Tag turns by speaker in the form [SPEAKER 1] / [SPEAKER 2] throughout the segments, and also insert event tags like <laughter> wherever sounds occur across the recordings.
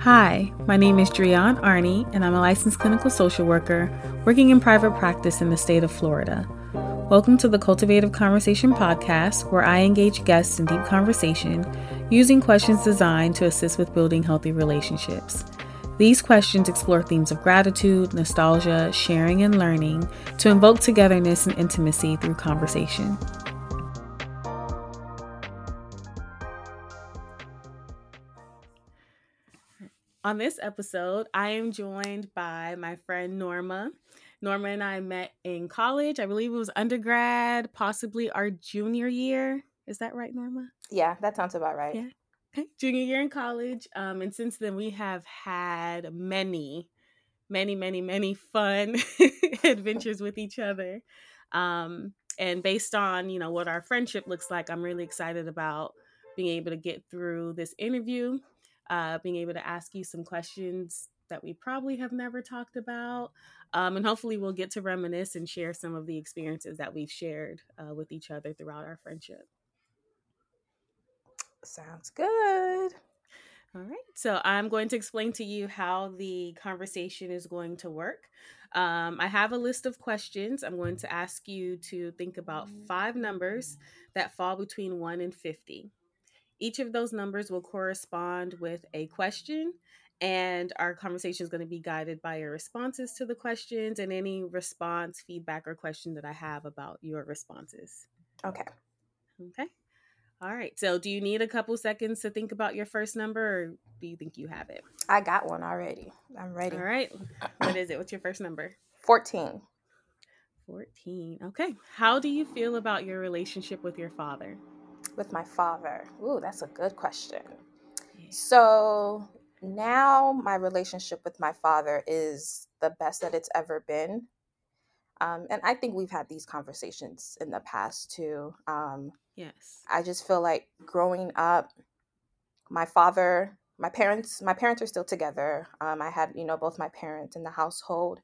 [SPEAKER 1] Hi, my name is Drian Arney, and I'm a licensed clinical social worker working in private practice in the state of Florida. Welcome to the Cultivative Conversation podcast, where I engage guests in deep conversation using questions designed to assist with building healthy relationships. These questions explore themes of gratitude, nostalgia, sharing, and learning to invoke togetherness and intimacy through conversation. On this episode, I am joined by my friend Norma. Norma and I met in college. I believe it was undergrad, possibly our junior year. Is that right, Norma?
[SPEAKER 2] Yeah, that sounds about right.
[SPEAKER 1] Yeah. Okay. Junior year in college. Um, and since then, we have had many, many, many, many fun <laughs> adventures with each other. Um, and based on, you know, what our friendship looks like, I'm really excited about being able to get through this interview uh, being able to ask you some questions that we probably have never talked about. Um, and hopefully, we'll get to reminisce and share some of the experiences that we've shared uh, with each other throughout our friendship.
[SPEAKER 2] Sounds good.
[SPEAKER 1] All right. So, I'm going to explain to you how the conversation is going to work. Um, I have a list of questions. I'm going to ask you to think about five numbers that fall between 1 and 50. Each of those numbers will correspond with a question, and our conversation is going to be guided by your responses to the questions and any response, feedback, or question that I have about your responses.
[SPEAKER 2] Okay.
[SPEAKER 1] Okay. All right. So, do you need a couple seconds to think about your first number, or do you think you have it?
[SPEAKER 2] I got one already. I'm ready.
[SPEAKER 1] All right. What is it? What's your first number?
[SPEAKER 2] 14.
[SPEAKER 1] 14. Okay. How do you feel about your relationship with your father?
[SPEAKER 2] With my father? Ooh, that's a good question. So now my relationship with my father is the best that it's ever been. Um, and I think we've had these conversations in the past too. Um,
[SPEAKER 1] yes.
[SPEAKER 2] I just feel like growing up, my father, my parents, my parents are still together. Um, I had, you know, both my parents in the household,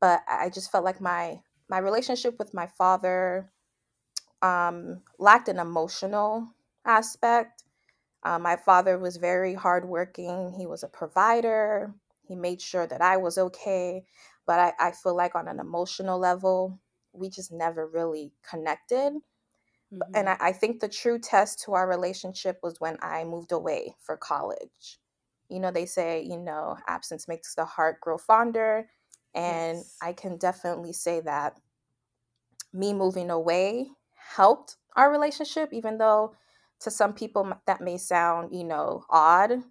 [SPEAKER 2] but I just felt like my my relationship with my father um, lacked an emotional aspect. Uh, my father was very hardworking. He was a provider. He made sure that I was okay. But I, I feel like on an emotional level, we just never really connected. Mm-hmm. And I, I think the true test to our relationship was when I moved away for college. You know, they say, you know, absence makes the heart grow fonder. And yes. I can definitely say that me moving away helped our relationship, even though to some people that may sound, you know, odd.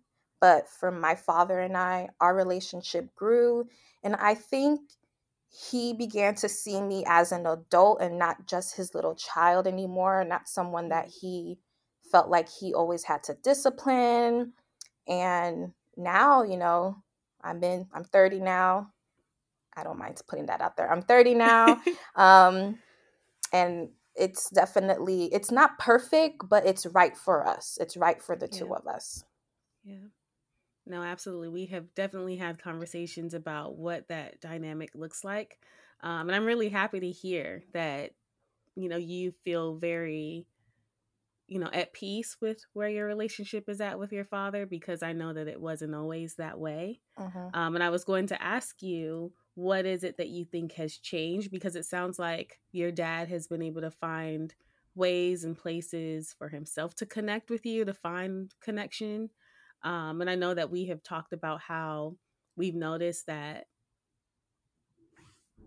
[SPEAKER 2] But for my father and I, our relationship grew. And I think he began to see me as an adult and not just his little child anymore, not someone that he felt like he always had to discipline. And now, you know, I'm in, I'm 30 now. I don't mind putting that out there. I'm 30 now. <laughs> um, and it's definitely it's not perfect but it's right for us it's right for the yeah. two of us
[SPEAKER 1] yeah no absolutely we have definitely had conversations about what that dynamic looks like um, and i'm really happy to hear that you know you feel very you know at peace with where your relationship is at with your father because i know that it wasn't always that way uh-huh. um, and i was going to ask you what is it that you think has changed? Because it sounds like your dad has been able to find ways and places for himself to connect with you to find connection. Um, and i know that we have talked about how we've noticed that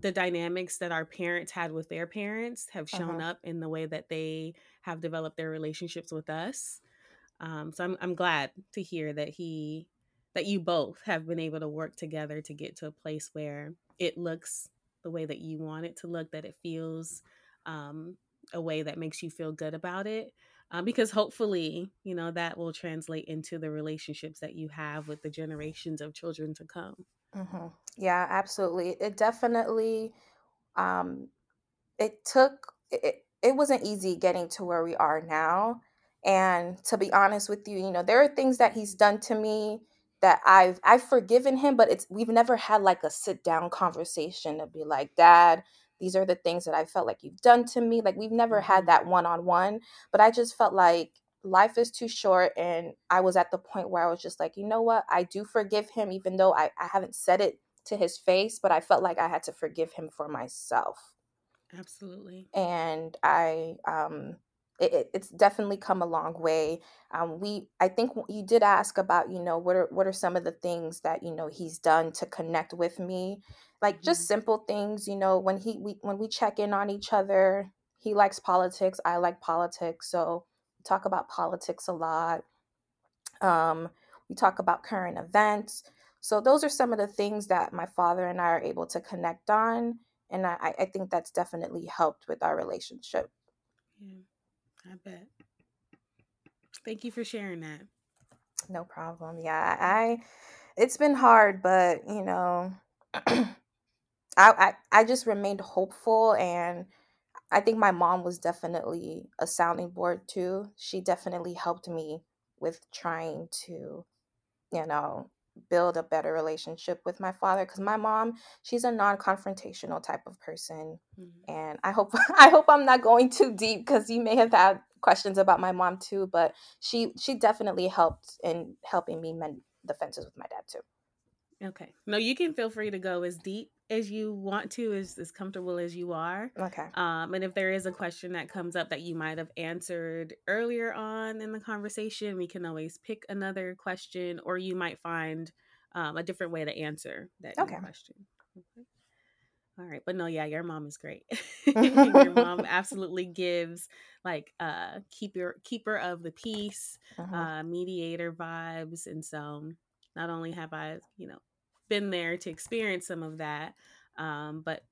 [SPEAKER 1] the dynamics that our parents had with their parents have shown uh-huh. up in the way that they have developed their relationships with us. Um, so I'm, I'm glad to hear that he that you both have been able to work together to get to a place where it looks the way that you want it to look, that it feels um, a way that makes you feel good about it. Um, because hopefully, you know, that will translate into the relationships that you have with the generations of children to come.
[SPEAKER 2] Mm-hmm. Yeah, absolutely. It definitely, um, it took, it, it wasn't easy getting to where we are now. And to be honest with you, you know, there are things that he's done to me that I've I've forgiven him, but it's we've never had like a sit down conversation to be like, Dad, these are the things that I felt like you've done to me. Like we've never had mm-hmm. that one on one. But I just felt like life is too short and i was at the point where i was just like you know what i do forgive him even though i, I haven't said it to his face but i felt like i had to forgive him for myself
[SPEAKER 1] Absolutely.
[SPEAKER 2] and i um it, it- it's definitely come a long way um we i think you did ask about you know what are what are some of the things that you know he's done to connect with me like just
[SPEAKER 1] Mhm.
[SPEAKER 2] simple things you know when he we when we check in on each other he likes politics i like politics so we talk about politics a lot um we talk about current events so those are some of the things that my father and i are able to connect on and i i think that's definitely helped with our relationship
[SPEAKER 1] Yeah, I bet. Thank you for sharing that.
[SPEAKER 2] no problem yeah i it's been hard but you know <clears throat> I, I i just remained hopeful and i think my mom was definitely a sounding board too she definitely helped me with trying to you know build a better relationship with my father because my mom she's a non-confrontational type of person
[SPEAKER 1] Mhm.
[SPEAKER 2] and i hope <laughs> i hope i'm not going too deep because you may have had questions about my mom too but she she definitely helped in helping me mend the fences with my dad too
[SPEAKER 1] Okay. No, you can feel free to go as deep as you want to, as, as comfortable as you are.
[SPEAKER 2] okay
[SPEAKER 1] Um, and if there is a question that comes up that you might have answered earlier on in the conversation, we can always pick another question, or you might find um, a different way to answer that
[SPEAKER 2] Okay.
[SPEAKER 1] question. Okay. All right, but no, yeah, your mom is great. <laughs> your mom absolutely gives like uh keeper keeper of the peace,
[SPEAKER 2] Mhm.
[SPEAKER 1] uh mediator vibes, and so not only have I, you know, been there to experience some of that, um, but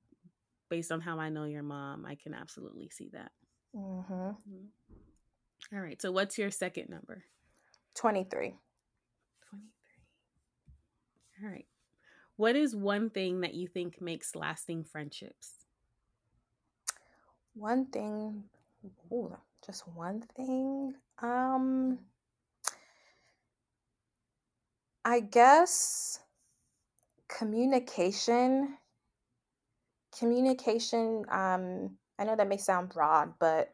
[SPEAKER 1] based on how I know your mom, I can absolutely see that.
[SPEAKER 2] Mhm.
[SPEAKER 1] Mhm. All right. So what's your second number?
[SPEAKER 2] 23
[SPEAKER 1] 23. All right. What is one thing that you think makes lasting friendships?
[SPEAKER 2] one thing ooh, just one thing um i guess communication communication um i know that may sound broad but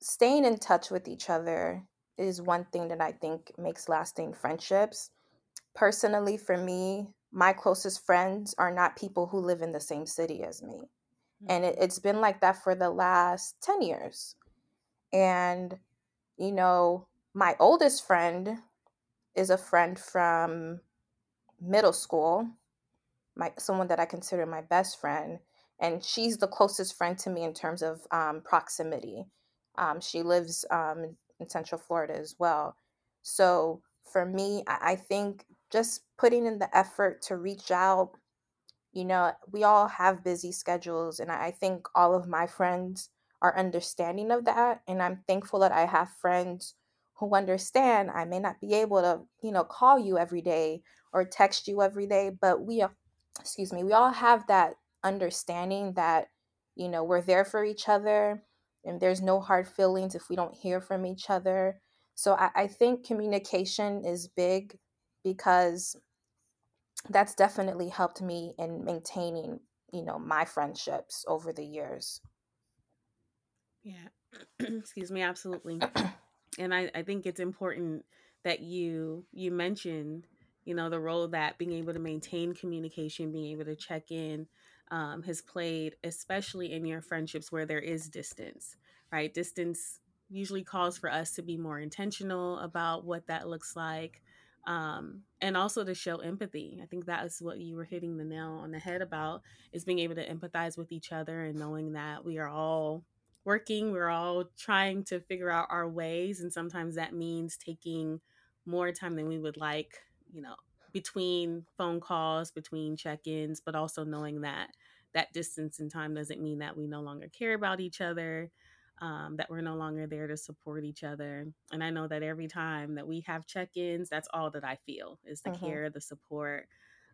[SPEAKER 2] staying in touch with each other is one thing that i think makes lasting friendships. Personally for me my closest friends are not people who live in the same city as me. And it, it's been like that for the last 10 years. And you know my oldest friend is a friend from middle school my someone that i consider my best friend and she's the closest friend to me in terms of um, proximity um, she lives um, in central florida as well so for me I, I think just putting in the effort to reach out you know, we all have busy schedules, and I I think all of my friends are understanding of that. And I'm thankful that I have friends who understand I may not be able to, you know, call you every day or text you every day, but we, are- excuse me, we all have that understanding that, you know, we're there for each other and there's no hard feelings if we don't hear from each other. So I, I think communication is big because that's definitely helped me in maintaining you know my friendships over the years
[SPEAKER 1] Yeah. <clears throat> Excuse me, absolutely. <clears throat> And I, I think it's important that you you mentioned, you know, the role that being able to maintain communication, being able to check in, um, has played, especially in your friendships where there is distance, right? Distance usually calls for us to be more intentional about what that looks like. Um, and also to show empathy. I think that is what you were hitting the nail on the head about is being able to empathize with each other and knowing that we are all working. We're all trying to figure out our ways. And sometimes that means taking more time than we would like, you know, between phone calls, between check ins, but also knowing that that distance in time doesn't mean that we no longer care about each other, um, that we're no longer there to support each other. And I know that every time that we have check ins, that's all that I feel is the
[SPEAKER 2] Mhm.
[SPEAKER 1] care, the support.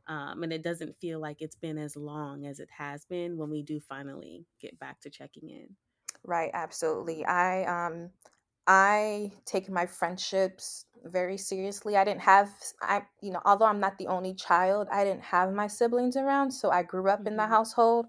[SPEAKER 1] Um, and it doesn't feel like it's been as long as it has been when we do finally get back to checking in.
[SPEAKER 2] Right absolutely i um i take my friendships very seriously i didn't have i you know although i'm not the only child i didn't have my siblings around so i grew up in the
[SPEAKER 1] Mhm.
[SPEAKER 2] household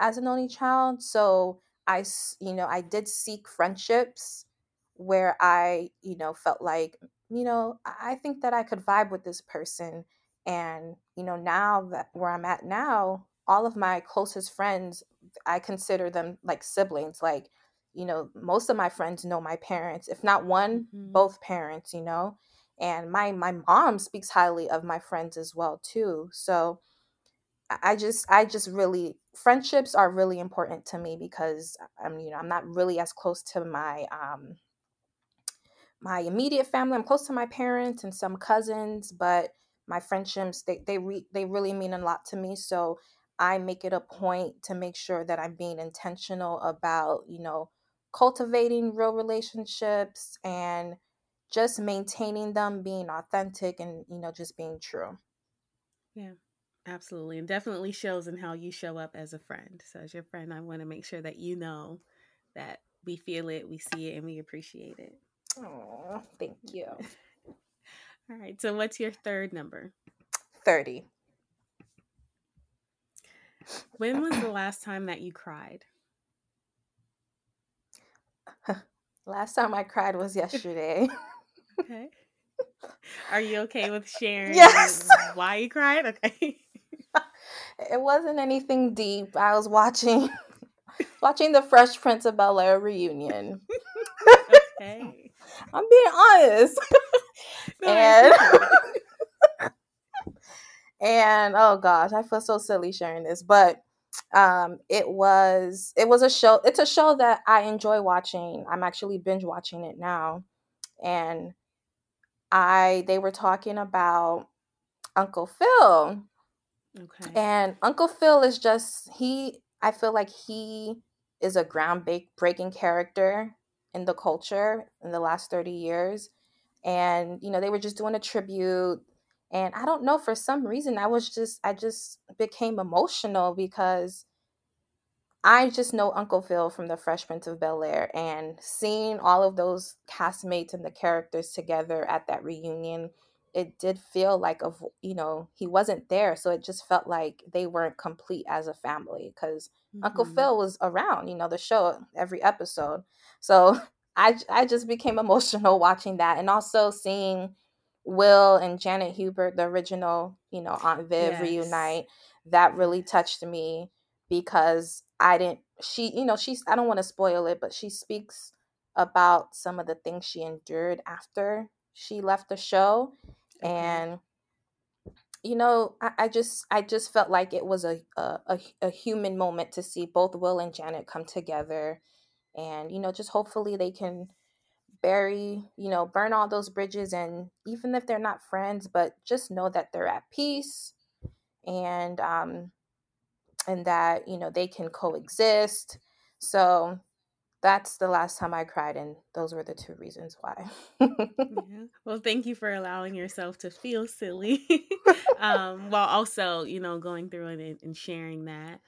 [SPEAKER 2] as an only child so i s- you know i did seek friendships where I, you know, felt like, you know, I think that I could vibe with this person. And, you know, now that where I'm at now, all of my closest friends, I consider them like siblings. Like, you know, most of my friends know my parents, if not one,
[SPEAKER 1] Mm-hmm.
[SPEAKER 2] both parents, you know. And my my mom speaks highly of my friends as well too. So I just I just really friendships are really important to me because I'm you know I'm not really as close to my um my immediate family. I'm close to my parents and some cousins, but my friendships they they re- they really mean a lot to me. So I make it a point to make sure that I'm being intentional about you know cultivating real relationships and just maintaining them, being authentic, and you know just being true.
[SPEAKER 1] Yeah, absolutely. And definitely shows in how you show up as a friend. So, as your friend, I want to make sure that you know that we feel it, we see it, and we appreciate it.
[SPEAKER 2] Oh, thank you. <laughs>
[SPEAKER 1] All right. So, what's your third number?
[SPEAKER 2] 30.
[SPEAKER 1] When was the <clears throat> last time that you cried? <laughs>
[SPEAKER 2] Last time I cried was yesterday. <laughs>
[SPEAKER 1] Okay. Are you okay with <laughs> sharing
[SPEAKER 2] Yes.
[SPEAKER 1] why you cried? Okay.
[SPEAKER 2] it wasn't anything deep. I was watching watching the Fresh Prince of Bel Air reunion.
[SPEAKER 1] okay.
[SPEAKER 2] I'm being honest.
[SPEAKER 1] No,
[SPEAKER 2] and. And oh gosh, I feel so silly sharing this, but um it was it was a show it's a show that I enjoy watching. I'm actually binge watching it now. And I they were talking about Uncle Phil
[SPEAKER 1] Okay.
[SPEAKER 2] And Uncle Phil is just he I feel like he is a ground breaking character in the culture in the last 30 years. And you know, they were just doing a tribute and I don't know for some reason I was just I just became emotional because I just know Uncle Phil from the Fresh Prince of Bel Air and seeing all of those castmates and the characters together at that reunion, it did feel like of you know he wasn't there, so it just felt like they weren't complete as a family because Uncle
[SPEAKER 1] Mhm.
[SPEAKER 2] Phil was around, you know, the show every episode. So <laughs> I I just became emotional <laughs> watching that and also seeing Will and Janet Hubert, the original, you know, Aunt Viv
[SPEAKER 1] Yes.
[SPEAKER 2] reunite. That really touched me because I didn't she you know she's I don't want to spoil it but she speaks about some of the things she endured after she left the show
[SPEAKER 1] Okay.
[SPEAKER 2] and you know I, I just I just felt like it was a, a a a human moment to see both Will and Janet come together and you know just hopefully they can bury you know burn all those bridges and even if they're not friends but just know that they're at peace and um and that you know they can coexist so that's the last time i cried and those were the two reasons why <laughs>
[SPEAKER 1] Yeah. Well, thank you for allowing yourself to feel silly, <laughs> um, while <laughs> also, you know, going through it and, and sharing that.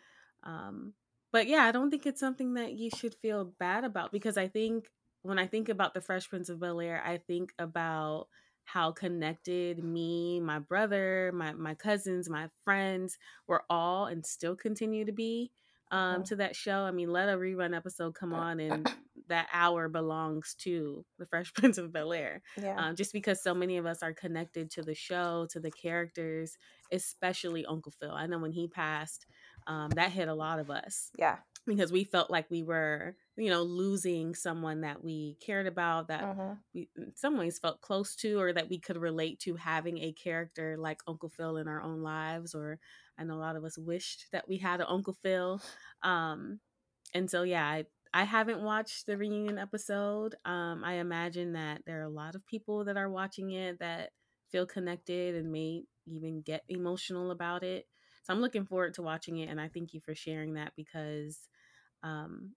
[SPEAKER 1] Um, but yeah, I don't think it's something that you should feel bad about because I think when I think about the Fresh Prince of Bel Air, I think about how connected me, my brother, my my cousins, my friends were all and still continue to be um,
[SPEAKER 2] Mhm.
[SPEAKER 1] to that show. I mean, let a rerun episode come on and <clears throat> that hour belongs to the Fresh <laughs> Prince of Bel Air.
[SPEAKER 2] yeah
[SPEAKER 1] Um, just because so many of us are connected to the show, to the characters, especially Uncle Phil. I know when he passed, um, that hit a lot of us
[SPEAKER 2] yeah
[SPEAKER 1] because we felt like we were, you know, losing someone that we cared about, that
[SPEAKER 2] hmm
[SPEAKER 1] we in some ways felt close to, or that we could relate to having a character like Uncle Phil in our own lives. Or I know a lot of us wished that we had an Uncle Phil. Um, and so, yeah, I, I haven't watched the reunion episode. Um, I imagine that there are a lot of people that are watching it that feel connected and may even get emotional about it. So I'm looking forward to watching it, and I thank you for sharing that because um,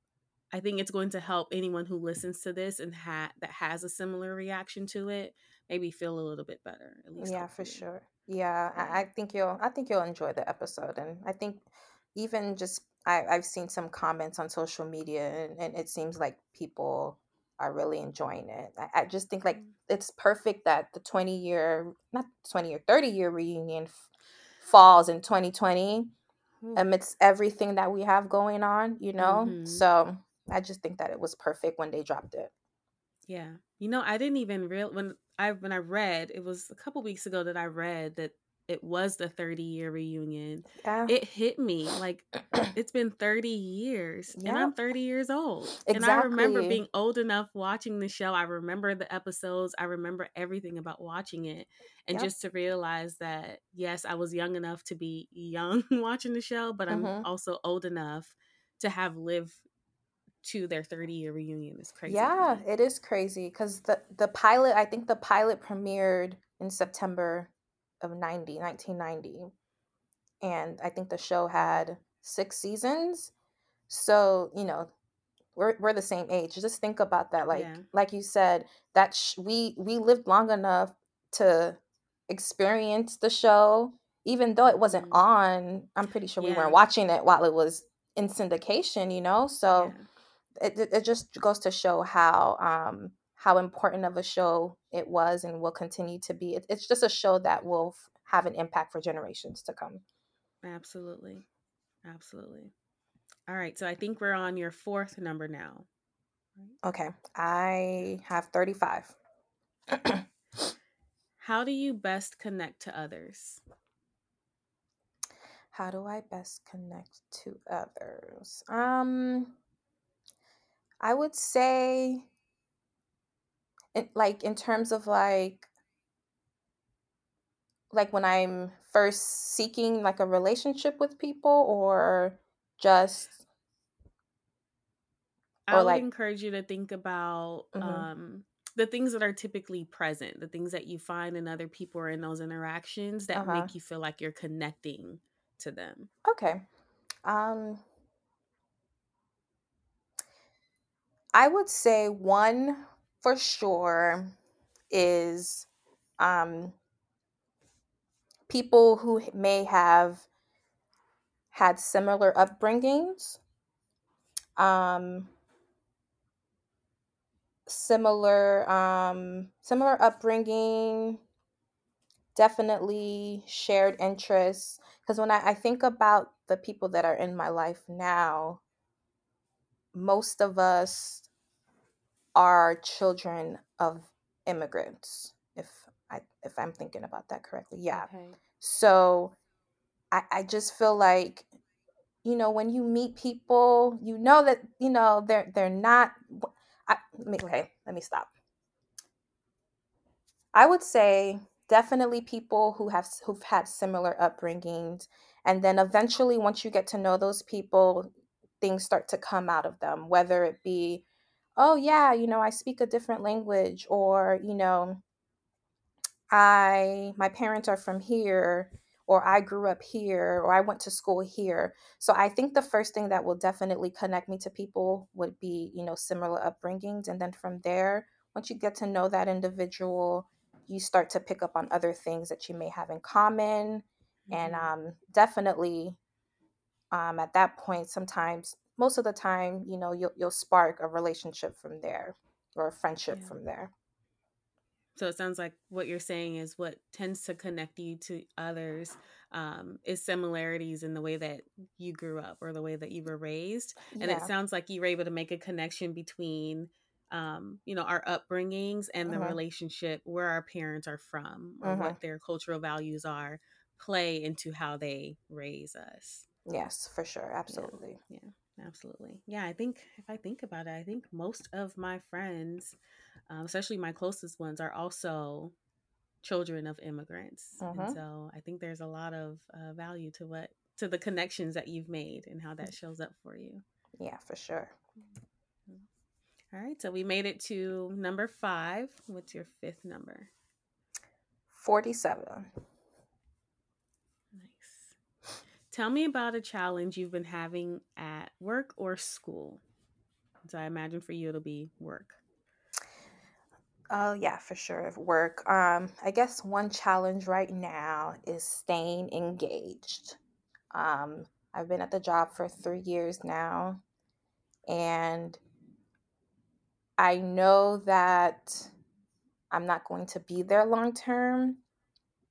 [SPEAKER 1] I think it's going to help anyone who listens to this and ha- that has a similar reaction to it maybe feel a little bit better. At least,
[SPEAKER 2] yeah for sure yeah. I, I think you'll i think you'll enjoy the episode and i think even just I, i've seen some comments on social media and, and it seems like people are really enjoying it I, I just think like
[SPEAKER 1] Mm.
[SPEAKER 2] it's perfect that the 20 year not 20 or 30 year reunion f- falls in 2020
[SPEAKER 1] Ooh.
[SPEAKER 2] amidst everything that we have going on, you know?
[SPEAKER 1] Mhm.
[SPEAKER 2] So I just think that it was perfect when they dropped it.
[SPEAKER 1] Yeah. You know, I didn't even real when I when I read, it was a couple weeks ago that I read that it was the 30 year reunion.
[SPEAKER 2] Yeah.
[SPEAKER 1] It hit me like <clears throat> it's been 30 years and I'm 30 years old. And I remember being old enough watching the show. I remember the episodes. I remember everything about watching it. And just to realize that yes, I was young enough to be young <laughs> watching the show, but I'm
[SPEAKER 2] Mhm.
[SPEAKER 1] also old enough to have lived to their 30 year reunion is crazy
[SPEAKER 2] Yeah, it is crazy because the the pilot, I think the pilot premiered in September of 90, 1990. And I think the show had six seasons. So, you know, we're we're the same age. Just think about that. Like
[SPEAKER 1] Yeah.
[SPEAKER 2] like you said, that sh- we we lived long enough to experience the show, even though it wasn't
[SPEAKER 1] Mhm.
[SPEAKER 2] on. I'm pretty sure we weren't watching it while it was in syndication. You know, so
[SPEAKER 1] Yeah.
[SPEAKER 2] It it just goes to show how um how important of a show it was and will continue to be. It, it's just a show that will f- have an impact for generations to come.
[SPEAKER 1] Absolutely. Absolutely. All right. So I think we're on your fourth number now.
[SPEAKER 2] Okay, I have 35. <clears throat>
[SPEAKER 1] How do you best connect to others?
[SPEAKER 2] How do I best connect to others? Um, I would say, it, like in terms of like like when I'm first seeking like a relationship with people, or just
[SPEAKER 1] I
[SPEAKER 2] or
[SPEAKER 1] would
[SPEAKER 2] like
[SPEAKER 1] encourage you to think about
[SPEAKER 2] mhm,
[SPEAKER 1] um, the things that are typically present, the things that you find in other people or in those interactions that
[SPEAKER 2] uh-huh.
[SPEAKER 1] make you feel like you're connecting to them.
[SPEAKER 2] Okay. Um, I would say one for sure is um people who may have had similar upbringings, um, similar um, similar upbringing, definitely shared interests. Because when I, I think about the people that are in my life now, most of us are children of immigrants. If I if I'm thinking about that correctly, yeah.
[SPEAKER 1] Okay.
[SPEAKER 2] So I, I just feel like you know when you meet people you know that you know they're they're not I, okay let me stop i would say definitely people who have who've had similar upbringings and then eventually once you get to know those people things start to come out of them whether it be oh yeah you know i speak a different language or you know I my parents are from here or I grew up here or I went to school here. So I think the first thing that will definitely connect me to people would be, you know, similar upbringings and then from there, once you get to know that individual, you start to pick up on other things that you may have in common and
[SPEAKER 1] hmm
[SPEAKER 2] um definitely um at that point sometimes most of the time, you know, you'll you'll spark a relationship from there or a friendship
[SPEAKER 1] Yeah.
[SPEAKER 2] from there.
[SPEAKER 1] So it sounds like what you're saying is what tends to connect you to others um, is similarities in the way that you grew up or the way that you were raised. And it sounds like you were able to make a connection between, um, you know, our upbringings and the
[SPEAKER 2] Mhm.
[SPEAKER 1] relationship where our parents are from or
[SPEAKER 2] Mhm.
[SPEAKER 1] what their cultural values are play into how they raise us.
[SPEAKER 2] Yes, for sure. Absolutely.
[SPEAKER 1] yeah, absolutely. Yeah, I think if I think about it, I think most of my friends, um, especially my closest ones, are also children of immigrants, and
[SPEAKER 2] Mhm.
[SPEAKER 1] so I think there's a lot of uh, value to what to the connections that you've made and how that shows up for you.
[SPEAKER 2] Yeah, for sure.
[SPEAKER 1] Mhm. All right, so we made it to number five. What's your fifth number?
[SPEAKER 2] 47.
[SPEAKER 1] Tell me about a challenge you've been having at work or school. So I imagine for you it'll be work.
[SPEAKER 2] Oh, yeah, for sure. Work. Um, I guess one challenge right now is staying engaged. Um, I've been at the job for three years now, and I know that I'm not going to be there long term,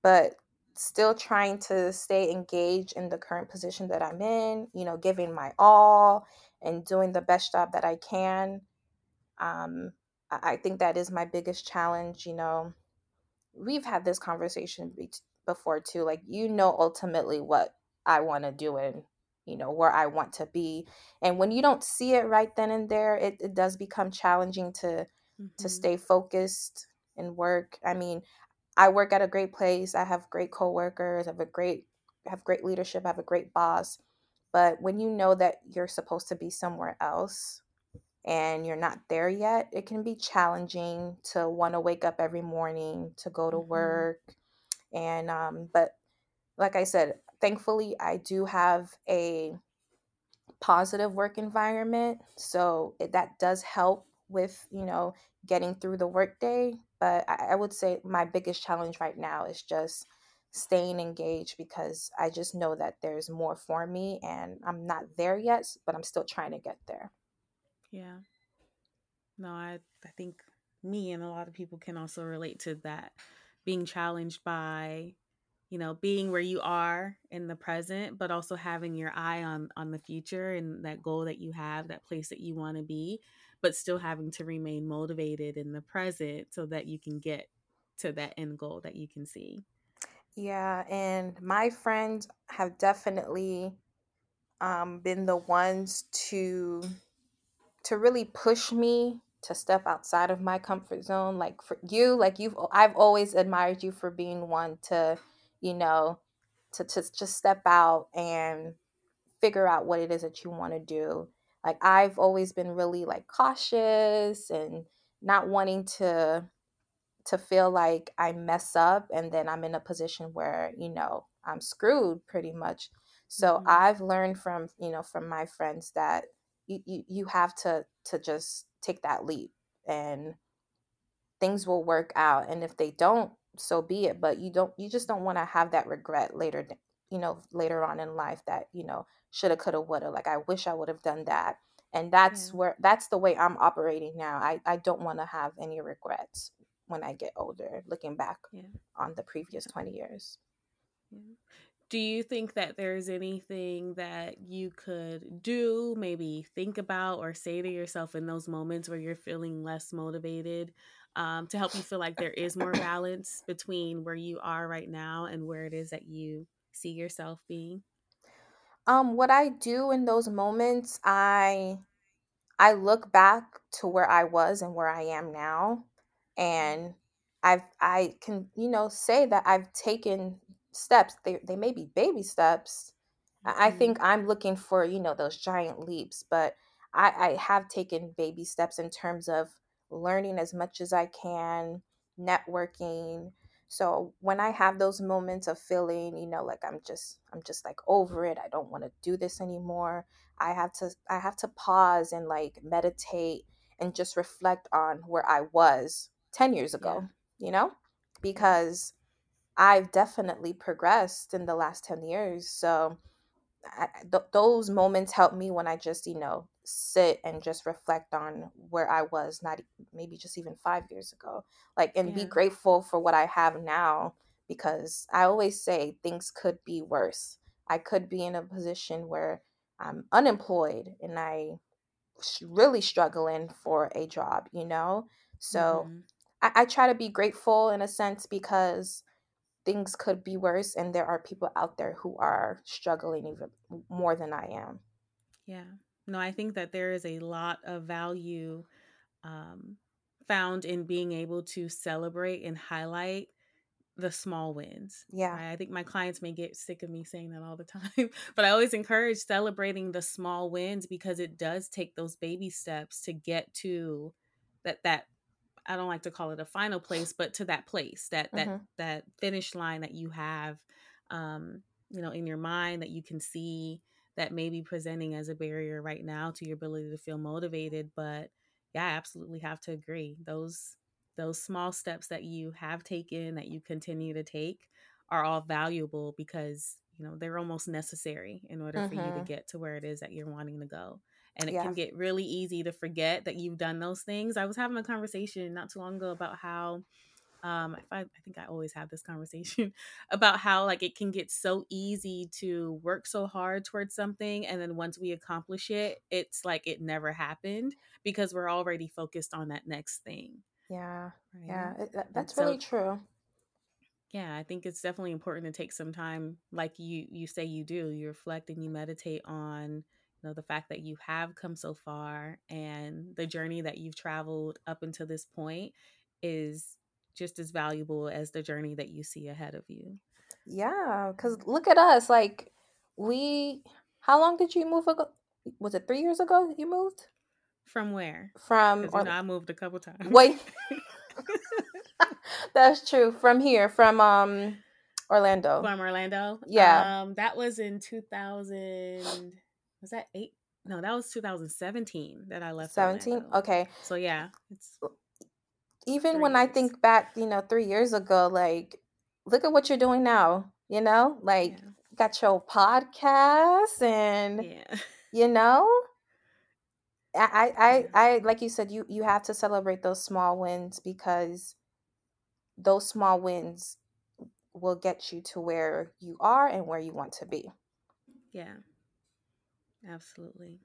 [SPEAKER 2] but still trying to stay engaged in the current position that I'm in, you know, giving my all and doing the best job that I can. Um, I think that is my biggest challenge. You know, we've had this conversation before too. Like, you know, ultimately what I want to do and, you know, where I want to be. And when you don't see it right then and there, it, it does become challenging to mm-hmm. to stay focused and work. I mean, I work at a great place. I have great coworkers. I have a great have great leadership. I have a great boss. But when you know that you're supposed to be somewhere else and you're not there yet, it can be challenging to want to wake up every morning to go to mm-hmm. work. And um, but like I said, thankfully I do have a positive work environment, so it, that does help with you know getting through the workday. But I, I would say my biggest challenge right now is just staying engaged because I just know that there's more for me and I'm not there yet, but I'm still trying to get there.
[SPEAKER 1] Yeah. No, I I think me and a lot of people can also relate to that being challenged by you know being where you are in the present but also having your eye on on the future and that goal that you have that place that you want to be but still having to remain motivated in the present so that you can get to that end goal that you can see.
[SPEAKER 2] Yeah and my friends have definitely um, been the ones to to really push me to step outside of my comfort zone like for you like you've i've always admired you for being one to you know to, to just step out and figure out what it is that you want to do like i've always been really like cautious and not wanting to to feel like i mess up and then i'm in a position where you know i'm screwed pretty much so mm-hmm. i've learned from you know from my friends that you, you you have to to just take that leap and things will work out and if they don't so be it but you don't you just don't want to have that regret later you know later on in life that you know shoulda coulda woulda like i wish i would have done that. And that's yeah. where that's the way i'm operating now. I i don't want to have any regrets when i get older looking back yeah. on the previous 20 years.
[SPEAKER 1] Yeah. Do you think that there's anything that you could do, maybe think about, or say to yourself in those moments where you're feeling less motivated um, to help you feel like there is more <coughs> balance between where you are right now and where it is that you see yourself being?
[SPEAKER 2] Um, what I do in those moments, I I look back to where I was and where I am now, and I've I can you know say that I've taken steps they, they may be baby steps mm-hmm. i think i'm looking for you know those giant leaps but I, I have taken baby steps in terms of learning as much as i can networking so when i have those moments of feeling you know like i'm just i'm just like over it i don't want to do this anymore i have to i have to pause and like meditate and just reflect on where i was 10 years ago yeah. you know because I've definitely progressed in the last 10 years. So I, th- those moments help me when I just, you know, sit and just reflect on where I was, not maybe just even five years ago. Like, and yeah. be grateful for what I have now because I always say things could be worse. I could be in a position where I'm unemployed and I really struggling for a job, you know? So mm-hmm. I, I try to be grateful in a sense because things could be worse and there are people out there who are struggling even more than I am.
[SPEAKER 1] Yeah. No, I think that there is a lot of value um, found in being able to celebrate and highlight the small wins.
[SPEAKER 2] Yeah.
[SPEAKER 1] I think my clients may get sick of me saying that all the <laughs> time, but I always encourage celebrating the small wins because it does take those baby steps to get to that that I don't like to call it a final place, but to that place, that that mm-hmm. that finish line that you have, um, you know, in your mind that you can see that may be presenting as a barrier right now to your ability to feel motivated. But yeah, I absolutely have to agree. Those those small steps that you have taken, that you continue to take, are all valuable because you know they're almost necessary in order mm-hmm. for you to mm-hmm. get to where it is that you're wanting to go and it yeah. can get really easy to forget that you've done those things. I was having a conversation not too long ago about how um I, I think i always have this conversation <laughs> about how like it can get so easy to work so hard towards something and then once we accomplish it it's like it never happened because we're already focused on that next thing
[SPEAKER 2] Yeah,
[SPEAKER 1] right
[SPEAKER 2] yeah, that, that's
[SPEAKER 1] so
[SPEAKER 2] really true.
[SPEAKER 1] yeah i think it's definitely important to take some time like you you say you do you reflect and you meditate on know the fact that you have come so far and the journey that you've traveled up until this point is just as valuable as the journey that you see ahead of you
[SPEAKER 2] Yeah, because look at us. Like, we, how long did you move ago? Was it three years ago you moved
[SPEAKER 1] from where
[SPEAKER 2] from,
[SPEAKER 1] because you know i moved a couple times
[SPEAKER 2] wait, <laughs> <laughs> that's true. From here, from um Orlando.
[SPEAKER 1] from orlando
[SPEAKER 2] Yeah,
[SPEAKER 1] um that was in 2000 was that eight no that was 2017 that i left
[SPEAKER 2] 17.
[SPEAKER 1] orlando
[SPEAKER 2] Okay.
[SPEAKER 1] so yeah it's
[SPEAKER 2] Even when I think back, you know, three years ago, like, look at what you're doing now, you know? Like,
[SPEAKER 1] yeah
[SPEAKER 2] you got your podcast and,
[SPEAKER 1] yeah <laughs>
[SPEAKER 2] you know, I, I, I like you said, you, you have to celebrate those small wins because those small wins will get you to where you are and where you want to be.
[SPEAKER 1] yeah absolutely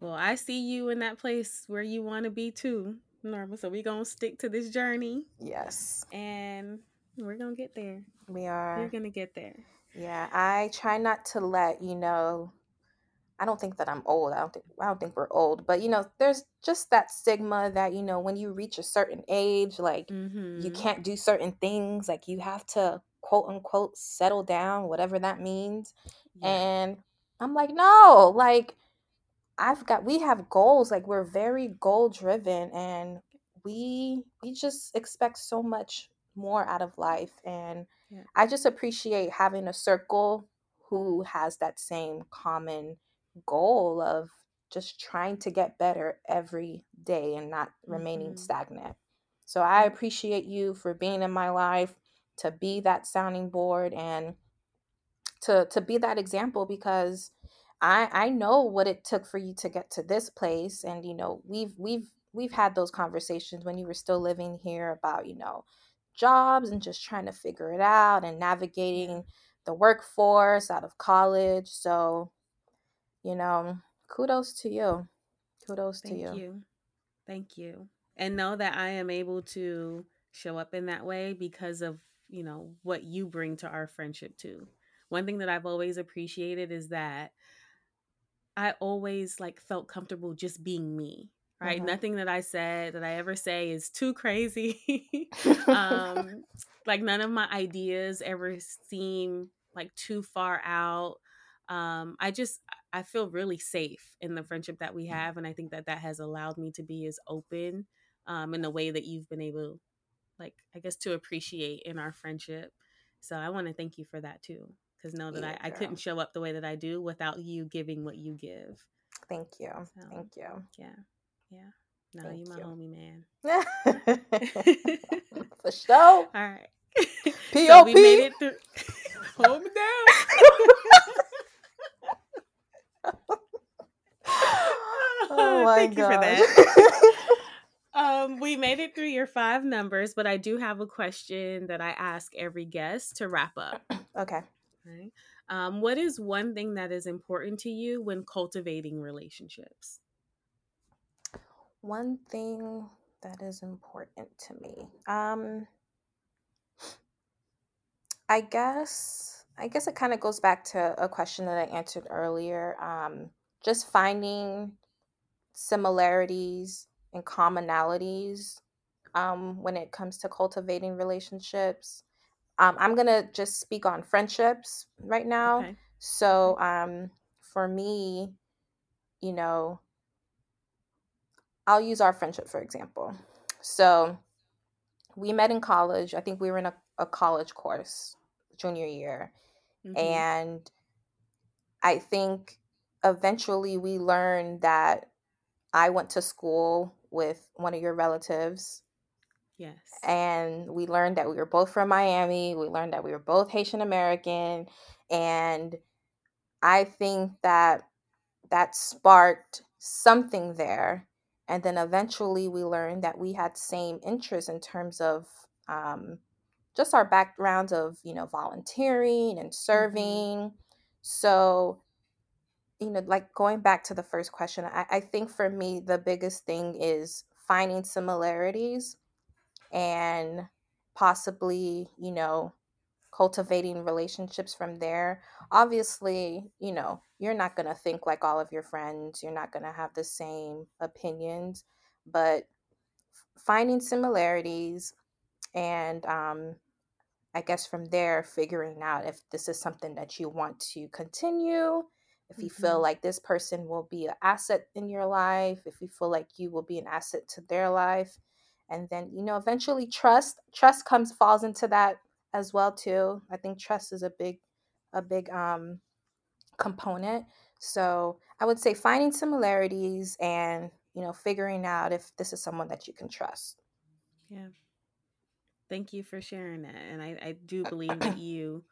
[SPEAKER 1] well i see you in that place where you want to be too norma so we're gonna stick to this journey
[SPEAKER 2] Yes,
[SPEAKER 1] and we're gonna get there
[SPEAKER 2] we are.
[SPEAKER 1] We're gonna get there
[SPEAKER 2] Yeah, I try not to let, you know, I don't think that I'm old. I don't think I don't think we're old, but you know, there's just that stigma that, you know, when you reach a certain age, like you
[SPEAKER 1] mm-hmm
[SPEAKER 2] can't do certain things, like you have to quote unquote settle down, whatever that means.
[SPEAKER 1] yeah
[SPEAKER 2] And I'm like, no, like I've got we have goals, like we're very goal driven and we we just expect so much more out of life and
[SPEAKER 1] yeah.
[SPEAKER 2] I just appreciate having a circle who has that same common goal of just trying to get better every day and not remaining
[SPEAKER 1] mm-hmm.
[SPEAKER 2] stagnant. So I appreciate you for being in my life to be that sounding board and to to be that example because I I know what it took for you to get to this place and you know we've we've we've had those conversations when you were still living here about you know jobs and just trying to figure it out and navigating the workforce out of college. So you know kudos to you. Kudos to
[SPEAKER 1] thank
[SPEAKER 2] you.
[SPEAKER 1] you. Thank you. And know that i am able to show up in that way because of you know what you bring to our friendship too one thing that i've always appreciated is that I always like felt comfortable just being me, right?
[SPEAKER 2] hmm
[SPEAKER 1] Nothing that I said that I ever say is too crazy. <laughs> <laughs> um like none of my ideas ever seem like too far out. Um I just I feel really safe in the friendship that we have and I think that that has allowed me to be as open um in the way that you've been able like I guess to appreciate in our friendship. So I want to thank you for that too. Because know that
[SPEAKER 2] yeah
[SPEAKER 1] I, I couldn't show up the way that I do without you giving what you give.
[SPEAKER 2] thank you
[SPEAKER 1] So
[SPEAKER 2] thank you
[SPEAKER 1] yeah, yeah. No,
[SPEAKER 2] thank
[SPEAKER 1] you my
[SPEAKER 2] you
[SPEAKER 1] homie man. <laughs>
[SPEAKER 2] for sure <laughs>
[SPEAKER 1] All right. <laughs> so we made
[SPEAKER 2] pop
[SPEAKER 1] it through. Hold me down.
[SPEAKER 2] oh my
[SPEAKER 1] Thank you for that. Um, we made it through your five numbers, but I do have a question that I ask every guest to wrap up. <clears throat>
[SPEAKER 2] okay
[SPEAKER 1] Right. Um, what is one thing that is important to you when cultivating relationships?
[SPEAKER 2] one thing that is important to me um i guess i guess it kind of goes back to a question that i answered earlier um just finding similarities and commonalities um when it comes to cultivating relationships um i'm gonna just speak on friendships right now
[SPEAKER 1] Okay.
[SPEAKER 2] so um for me you know i'll use our friendship for example so we met in college. I think we were in a, a college course junior year.
[SPEAKER 1] Mm-hmm.
[SPEAKER 2] And I think eventually we learned that I went to school with one of your relatives.
[SPEAKER 1] Yes.
[SPEAKER 2] And we learned that we were both from Miami. We learned that we were both Haitian American. And I think that that sparked something there. And then eventually we learned that we had same interests in terms of um, just our backgrounds of you know volunteering and
[SPEAKER 1] Mm-hmm.
[SPEAKER 2] serving. So you know, like going back to the first question, I, I think for me the biggest thing is finding similarities and possibly you know cultivating relationships from there. Obviously, you know, you're not going to think like all of your friends, you're not going to have the same opinions, but finding similarities and um, I guess from there, figuring out if this is something that you want to continue, if you feel
[SPEAKER 1] Mhm.
[SPEAKER 2] like this person will be an asset in your life, if you feel like you will be an asset to their life, and then you know eventually trust trust comes falls into that as well too. I think trust is a big a big um component. So I would say finding similarities and you know figuring out if this is someone that you can trust.
[SPEAKER 1] Yeah. Thank you for sharing that. And I, I do believe that <clears throat> you,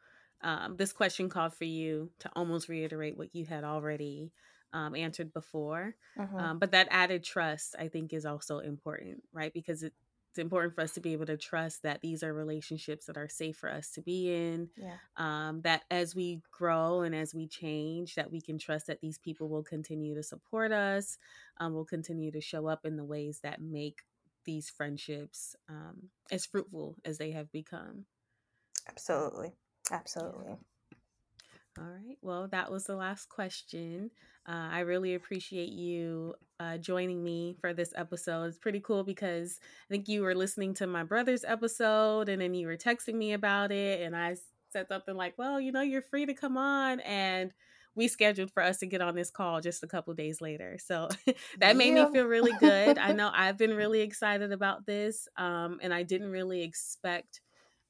[SPEAKER 1] um, this question called for you to almost reiterate what you had already um, answered before.
[SPEAKER 2] hmm
[SPEAKER 1] Um, but that added trust, I think, is also important, right? Because it, it's important for us to be able to trust that these are relationships that are safe for us to be in.
[SPEAKER 2] Yeah.
[SPEAKER 1] Um, that as we grow and as we change, that we can trust that these people will continue to support us, um, will continue to show up in the ways that make these friendships um, as fruitful as they have become.
[SPEAKER 2] Absolutely.
[SPEAKER 1] Yeah. All right. Well, that was the last question. Uh, I really appreciate you uh, joining me for this episode. It's pretty cool because I think you were listening to my brother's episode and then you were texting me about it. And I said something like, well, you know, you're free to come on. And we scheduled for us to get on this call just a couple days later. So <laughs> that made me feel really good. I <laughs> know I've been really excited about this. Um, and I didn't really expect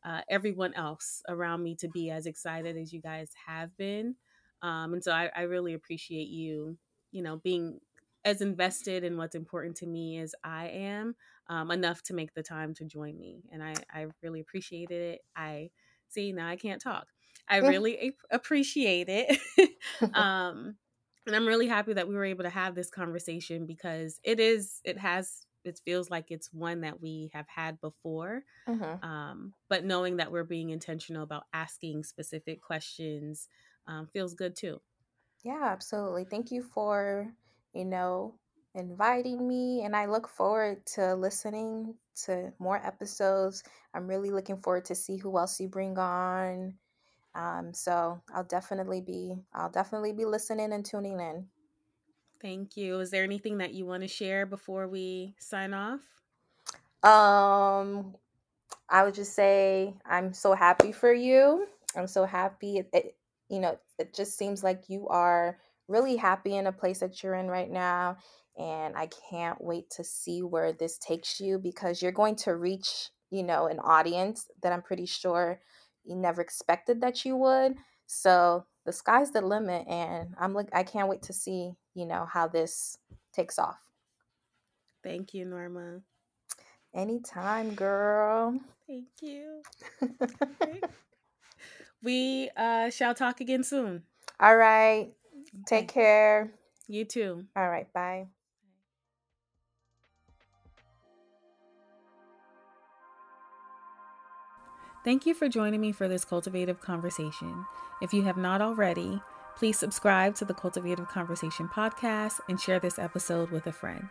[SPEAKER 1] uh, everyone else around me to be as excited as you guys have been. Um, and so I, I really appreciate you, you know, being as invested in what's important to me as I am, um, enough to make the time to join me. And I, I really appreciated it. I see now I can't talk. I <laughs> really a- appreciate it. <laughs> <laughs> um, and I'm really happy that we were able to have this conversation because it is, it has, it feels like it's one that we have had before
[SPEAKER 2] Mhm.
[SPEAKER 1] um, but knowing that we're being intentional about asking specific questions um, feels good too.
[SPEAKER 2] Yeah, absolutely. Thank you for, you know, inviting me. And I look forward to listening to more episodes. I'm really looking forward to see who else you bring on. Um, so I'll definitely be I'll definitely be listening and tuning in.
[SPEAKER 1] Thank you. Is there anything that you want to share before we sign off?
[SPEAKER 2] Um, I would just say I'm so happy for you. I'm so happy. It, it, you know, it just seems like you are really happy in a place that you're in right now. And I can't wait to see where this takes you because you're going to reach, you know, an audience that I'm pretty sure you never expected that you would. So the sky's the limit. And I'm like, I can't wait to see, you know, how this takes off.
[SPEAKER 1] Thank you, Norma.
[SPEAKER 2] Anytime, girl.
[SPEAKER 1] Thank you. <laughs> We uh, shall talk again soon.
[SPEAKER 2] All right. Take
[SPEAKER 1] Okay.
[SPEAKER 2] care.
[SPEAKER 1] You too.
[SPEAKER 2] All right. Bye.
[SPEAKER 1] Thank you for joining me for this cultivative conversation. If you have not already, please subscribe to the Cultivative Conversation podcast and share this episode with a friend.